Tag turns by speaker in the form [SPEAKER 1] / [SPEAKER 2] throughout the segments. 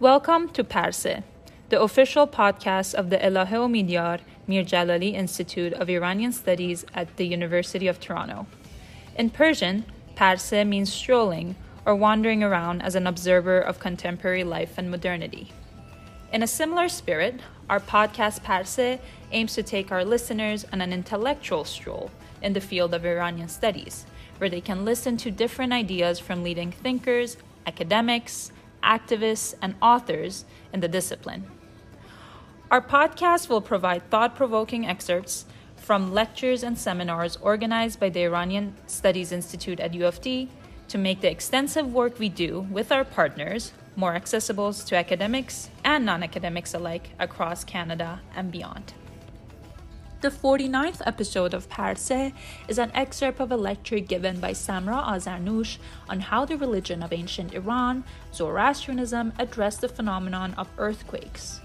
[SPEAKER 1] Welcome to Parse, the official podcast of the Elahe Omidyar Mir Jalali Institute of Iranian Studies at the University of Toronto. In Persian, Parse means strolling or wandering around as an observer of contemporary life and modernity. In a similar spirit, our podcast Parse aims to take our listeners on an intellectual stroll in the field of Iranian studies, where they can listen to different ideas from leading thinkers, academics, activists, and authors in the discipline. Our podcast will provide thought provoking excerpts from lectures and seminars organized by the Iranian Studies Institute at U of T to make the extensive work we do with our partners more accessible to academics and non academics alike across Canada and beyond. The 49th episode of Parse is an excerpt of a lecture given by Samra Azarnouche on how the religion of ancient Iran, Zoroastrianism, addressed the phenomenon of earthquakes.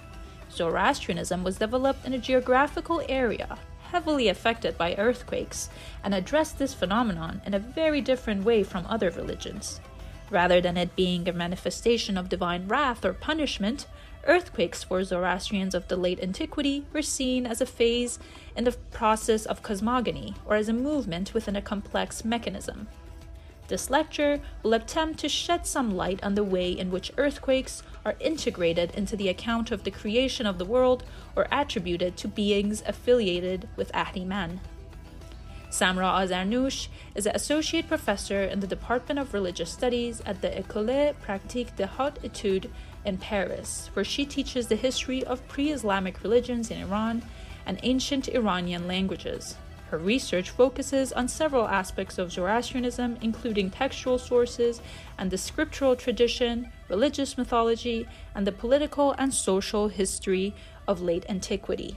[SPEAKER 1] Zoroastrianism was developed in a geographical area heavily affected by earthquakes and addressed this phenomenon in a very different way from other religions. Rather than it being a manifestation of divine wrath or punishment, Earthquakes for Zoroastrians of the late antiquity were seen as a phase in the process of cosmogony or as a movement within a complex mechanism. This lecture will attempt to shed some light on the way in which earthquakes are integrated into the account of the creation of the world or attributed to beings affiliated with Ahriman. Samra Azarnouche is an associate professor in the Department of Religious Studies at the École Pratique des Hautes Études in Paris, where she teaches the history of pre Islamic religions in Iran and ancient Iranian languages. Her research focuses on several aspects of Zoroastrianism, including textual sources and the scriptural tradition, religious mythology, and the political and social history of late antiquity.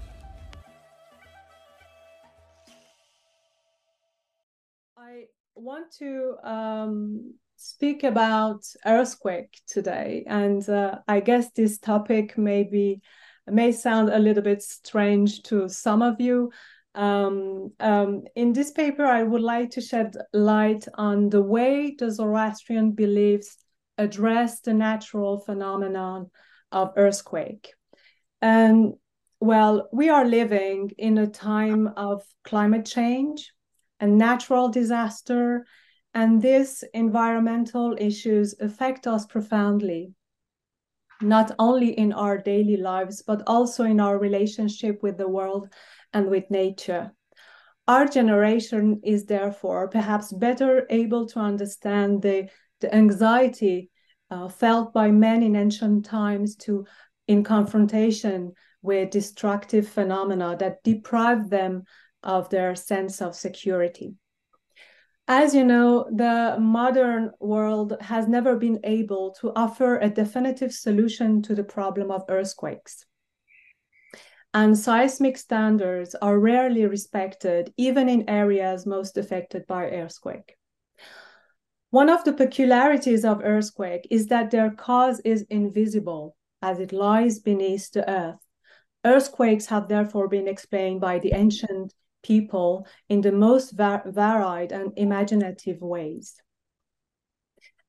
[SPEAKER 2] I want to um, speak about earthquake today, and uh, I guess this topic may be may sound a little bit strange to some of you. Um, um, in this paper, I would like to shed light on the way the Zoroastrian beliefs address the natural phenomenon of earthquake. And well, we are living in a time of climate change and natural disaster and these environmental issues affect us profoundly, not only in our daily lives, but also in our relationship with the world and with nature. Our generation is therefore perhaps better able to understand the, the anxiety uh, felt by men in ancient times to in confrontation with destructive phenomena that deprive them of their sense of security. As you know, the modern world has never been able to offer a definitive solution to the problem of earthquakes. And seismic standards are rarely respected, even in areas most affected by earthquake. One of the peculiarities of earthquake is that their cause is invisible as it lies beneath the earth. Earthquakes have therefore been explained by the ancient people in the most var- varied and imaginative ways.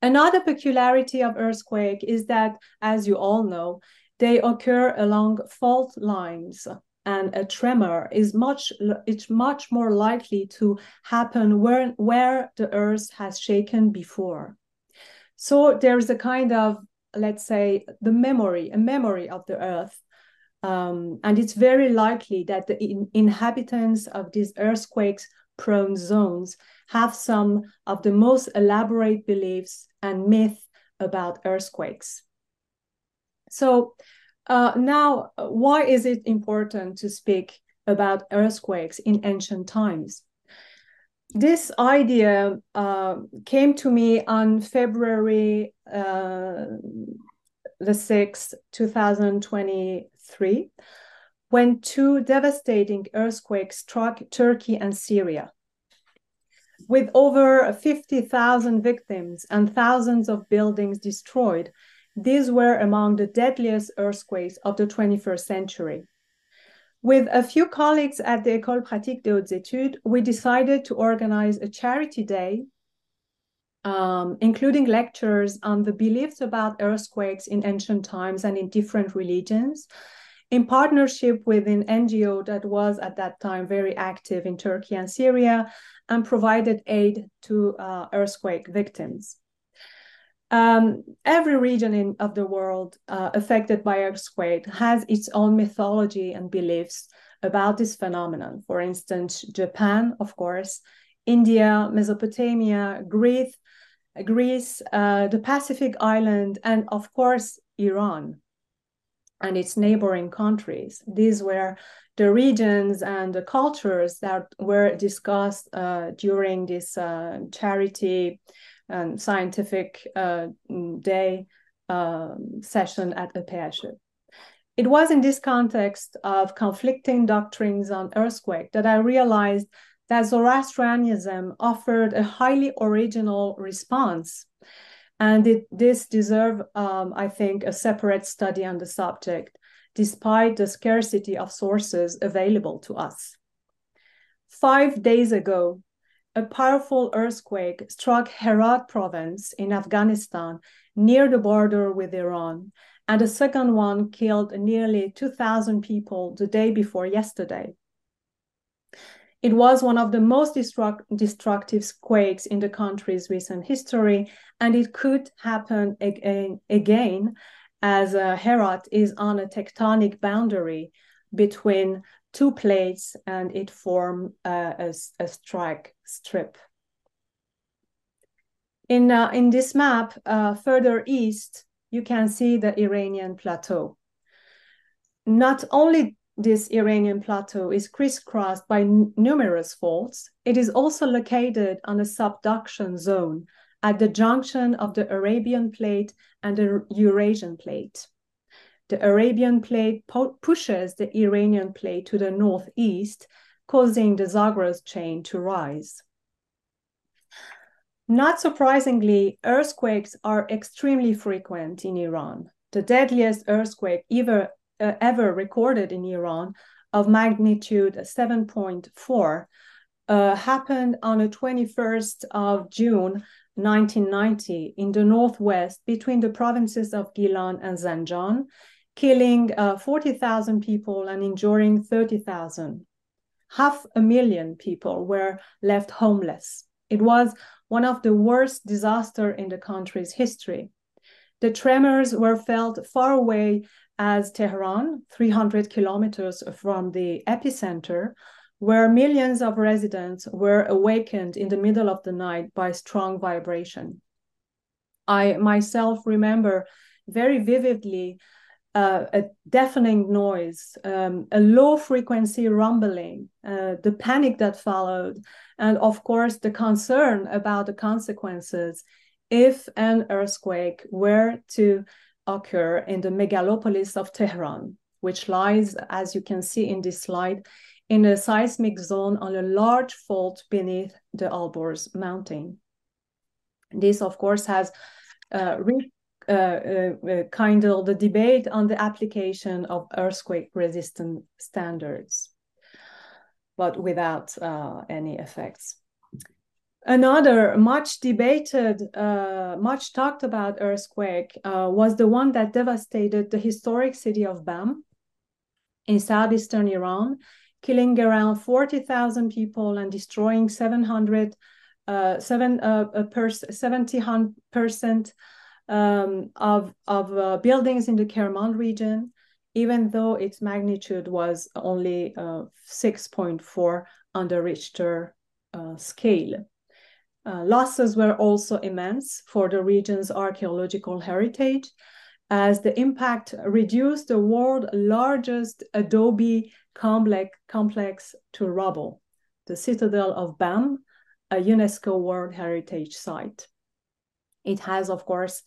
[SPEAKER 2] Another peculiarity of earthquake is that, as you all know, they occur along fault lines and a tremor is much it's much more likely to happen where where the earth has shaken before so there's a kind of let's say the memory a memory of the earth um, and it's very likely that the in inhabitants of these earthquakes prone zones have some of the most elaborate beliefs and myth about earthquakes. So uh, now, why is it important to speak about earthquakes in ancient times? This idea uh, came to me on February uh, the 6th, 2023, when two devastating earthquakes struck Turkey and Syria. With over 50,000 victims and thousands of buildings destroyed, these were among the deadliest earthquakes of the 21st century. With a few colleagues at the École Pratique des Hautes Études, we decided to organize a charity day um, including lectures on the beliefs about earthquakes in ancient times and in different religions, in partnership with an NGO that was at that time very active in Turkey and Syria and provided aid to uh, earthquake victims. Um, every region in, of the world uh, affected by earthquake has its own mythology and beliefs about this phenomenon. For instance, Japan, of course, India, Mesopotamia, Greece, Greece, uh, the Pacific island, and of course, Iran and its neighboring countries. These were the regions and the cultures that were discussed uh, during this uh, charity and scientific uh, day um, session at EPHE. It was in this context of conflicting doctrines on earthquake that I realized that Zoroastrianism offered a highly original response. And it, this deserves, um, I think, a separate study on the subject, despite the scarcity of sources available to us. Five days ago, a powerful earthquake struck Herat province in Afghanistan near the border with Iran, and a second one killed nearly 2,000 people the day before yesterday. It was one of the most destruct- destructive quakes in the country's recent history, and it could happen again, again as uh, Herat is on a tectonic boundary between two plates and it formed uh, a, a strike slip. In, uh, in this map, uh, further east, you can see the Iranian plateau. Not only this Iranian plateau is crisscrossed by numerous faults, it is also located on a subduction zone at the junction of the Arabian plate and the Eurasian plate. The Arabian plate pushes the Iranian plate to the northeast, causing the Zagros chain to rise. Not surprisingly, earthquakes are extremely frequent in Iran. The deadliest earthquake ever, uh, ever recorded in Iran of magnitude 7.4 uh, happened on the 21st of June 1990 in the northwest between the provinces of Gilan and Zanjan killing uh, 40,000 people and injuring 30,000. Half a million people were left homeless. It was one of the worst disasters in the country's history. The tremors were felt far away as Tehran, 300 kilometers from the epicenter, where millions of residents were awakened in the middle of the night by strong vibration. I myself remember very vividly uh, a deafening noise, um, a low frequency rumbling, uh, the panic that followed, and of course the concern about the consequences if an earthquake were to occur in the megalopolis of Tehran, which lies, as you can see in this slide, in a seismic zone on a large fault beneath the Alborz mountain. This, of course, has uh, uh, uh, uh, kind of the debate on the application of earthquake resistant standards, but without any effects. Another much debated, uh, much talked about earthquake uh, was the one that devastated the historic city of Bam in southeastern Iran, killing around 40,000 people and destroying 700, uh, seven, per 70% um, of, of uh, buildings in the Kerman region, even though its magnitude was only uh, 6.4 on the Richter uh, scale. Uh, losses were also immense for the region's archaeological heritage, as the impact reduced the world's largest adobe complex, to rubble, the citadel of Bam, a UNESCO World Heritage Site. It has, of course,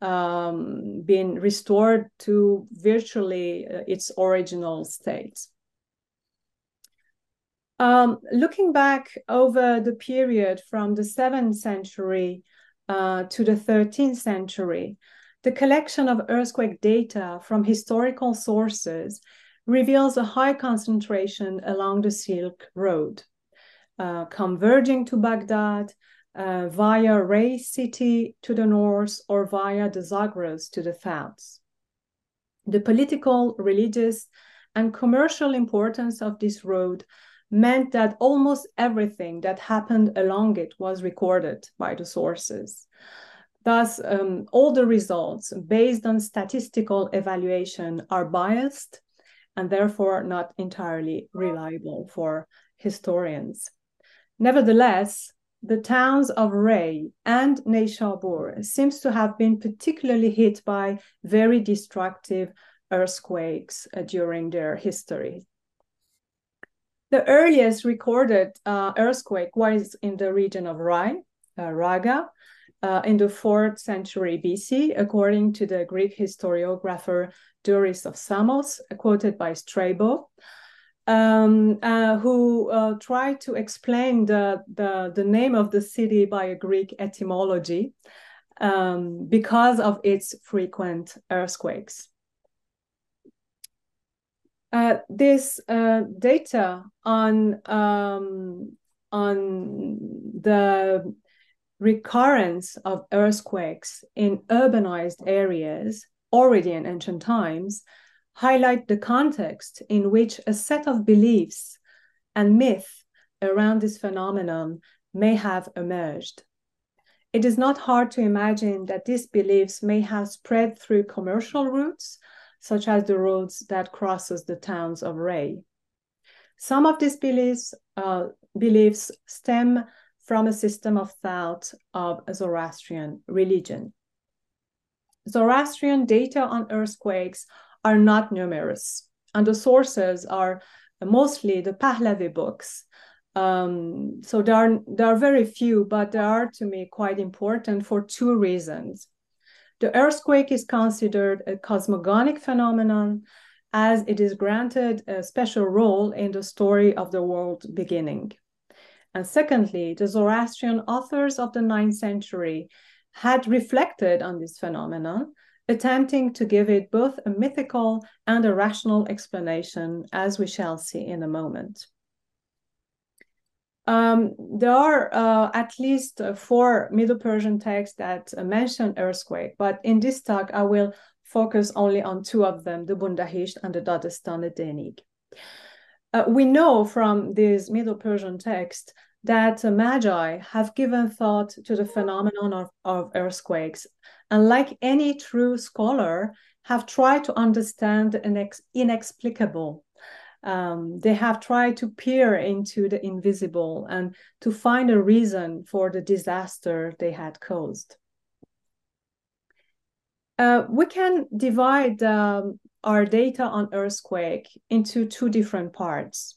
[SPEAKER 2] um, been restored to virtually uh, its original state. Um, looking back over the period from the 7th century uh, to the 13th century, the collection of earthquake data from historical sources reveals a high concentration along the Silk Road, uh, converging to Baghdad, uh, via Ray City to the north or via the Zagros to the south. The political, religious, and commercial importance of this road meant that almost everything that happened along it was recorded by the sources. Thus, um, all the results based on statistical evaluation are biased and therefore not entirely reliable for historians. Nevertheless, the towns of Ray and Neyshabur seems to have been particularly hit by very destructive earthquakes uh, during their history. The earliest recorded uh, earthquake was in the region of Rai, uh, Raga, uh, in the 4th century BC, according to the Greek historiographer Duris of Samos, quoted by Strabo um, uh, who uh, tried to explain the, the, the, name of the city by a Greek etymology um, because of its frequent earthquakes. Uh, this uh, data on, um, on the recurrence of earthquakes in urbanized areas already in ancient times highlight the context in which a set of beliefs and myth around this phenomenon may have emerged. It is not hard to imagine that these beliefs may have spread through commercial routes, such as the roads that crosses the towns of Ray. Some of these beliefs, uh, beliefs stem from a system of thought of Zoroastrian religion. Zoroastrian data on earthquakes are not numerous, and the sources are mostly the Pahlavi books. Um, so there are, there are very few, but they are to me quite important for two reasons. The earthquake is considered a cosmogonic phenomenon as it is granted a special role in the story of the world beginning. And secondly, the Zoroastrian authors of the ninth century had reflected on this phenomenon attempting to give it both a mythical and a rational explanation, as we shall see in a moment. Um, there are uh, at least uh, four Middle Persian texts that uh, mention earthquake, but in this talk I will focus only on two of them, the Bundahishn and the Dadestan Denig. Uh, we know from these Middle Persian texts that Magi have given thought to the phenomenon of, of earthquakes, and like any true scholar, have tried to understand the inex- inexplicable. Um, they have tried to peer into the invisible and to find a reason for the disaster they had caused. Uh, we can divide um, our data on earthquake into two different parts.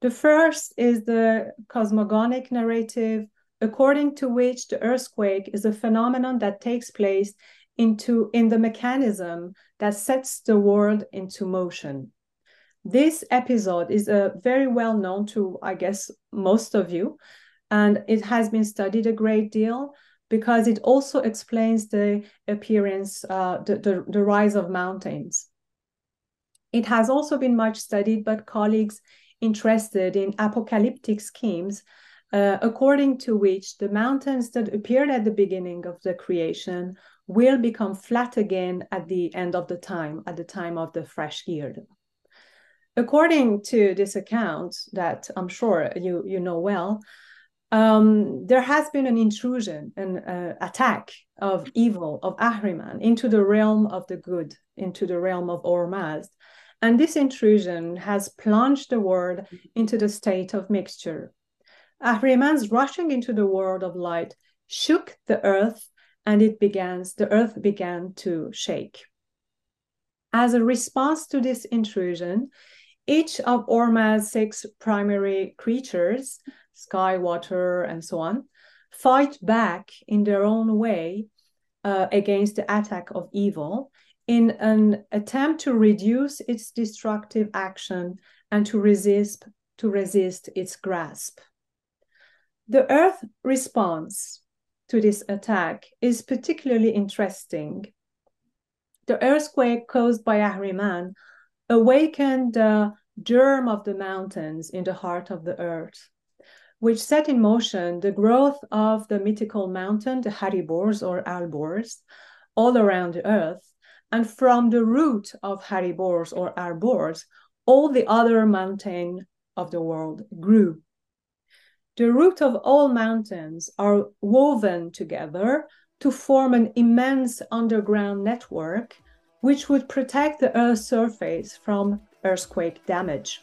[SPEAKER 2] The first is the cosmogonic narrative, according to which the earthquake is a phenomenon that takes place into in the mechanism that sets the world into motion. This episode is uh, very well known to, I guess, most of you, and it has been studied a great deal because it also explains the appearance, uh, the, the, the rise of mountains. It has also been much studied by colleagues interested in apocalyptic schemes, uh, according to which the mountains that appeared at the beginning of the creation will become flat again at the end of the time, at the time of the fresh year. According to this account that I'm sure you, you know well, um, there has been an intrusion, an uh, attack of evil, of Ahriman, into the realm of the good, into the realm of Ormazd, and this intrusion has plunged the world into the state of mixture. Ahriman's rushing into the world of light shook the earth, and it began, the earth began to shake. As a response to this intrusion, each of Ormazd's six primary creatures, sky, water, and so on, fight back in their own way uh, against the attack of evil in an attempt to reduce its destructive action and to resist to resist its grasp. The Earth response to this attack is particularly interesting. The earthquake caused by Ahriman awakened the germ of the mountains in the heart of the earth. which set in motion the growth of the mythical mountain, the Haribors or Alborz, all around the earth. And from the root of Haribors or Alborz, all the other mountains of the world grew. The root of all mountains are woven together to form an immense underground network which would protect the Earth's surface from earthquake damage.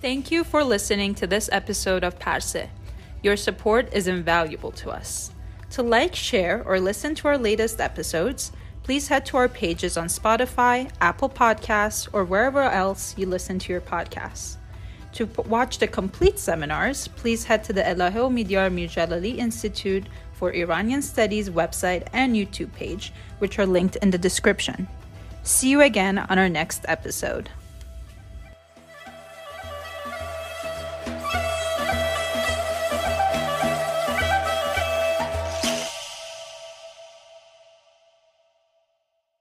[SPEAKER 1] Thank you for listening to this episode of Parse. Your support is invaluable to us. To like, share, or listen to our latest episodes, please head to our pages on Spotify, Apple Podcasts, or wherever else you listen to your podcasts. To watch the complete seminars, please head to the Elahe Omidyar Mir Jalali Institute for Iranian Studies website and YouTube page, which are linked in the description. See you again on our next episode.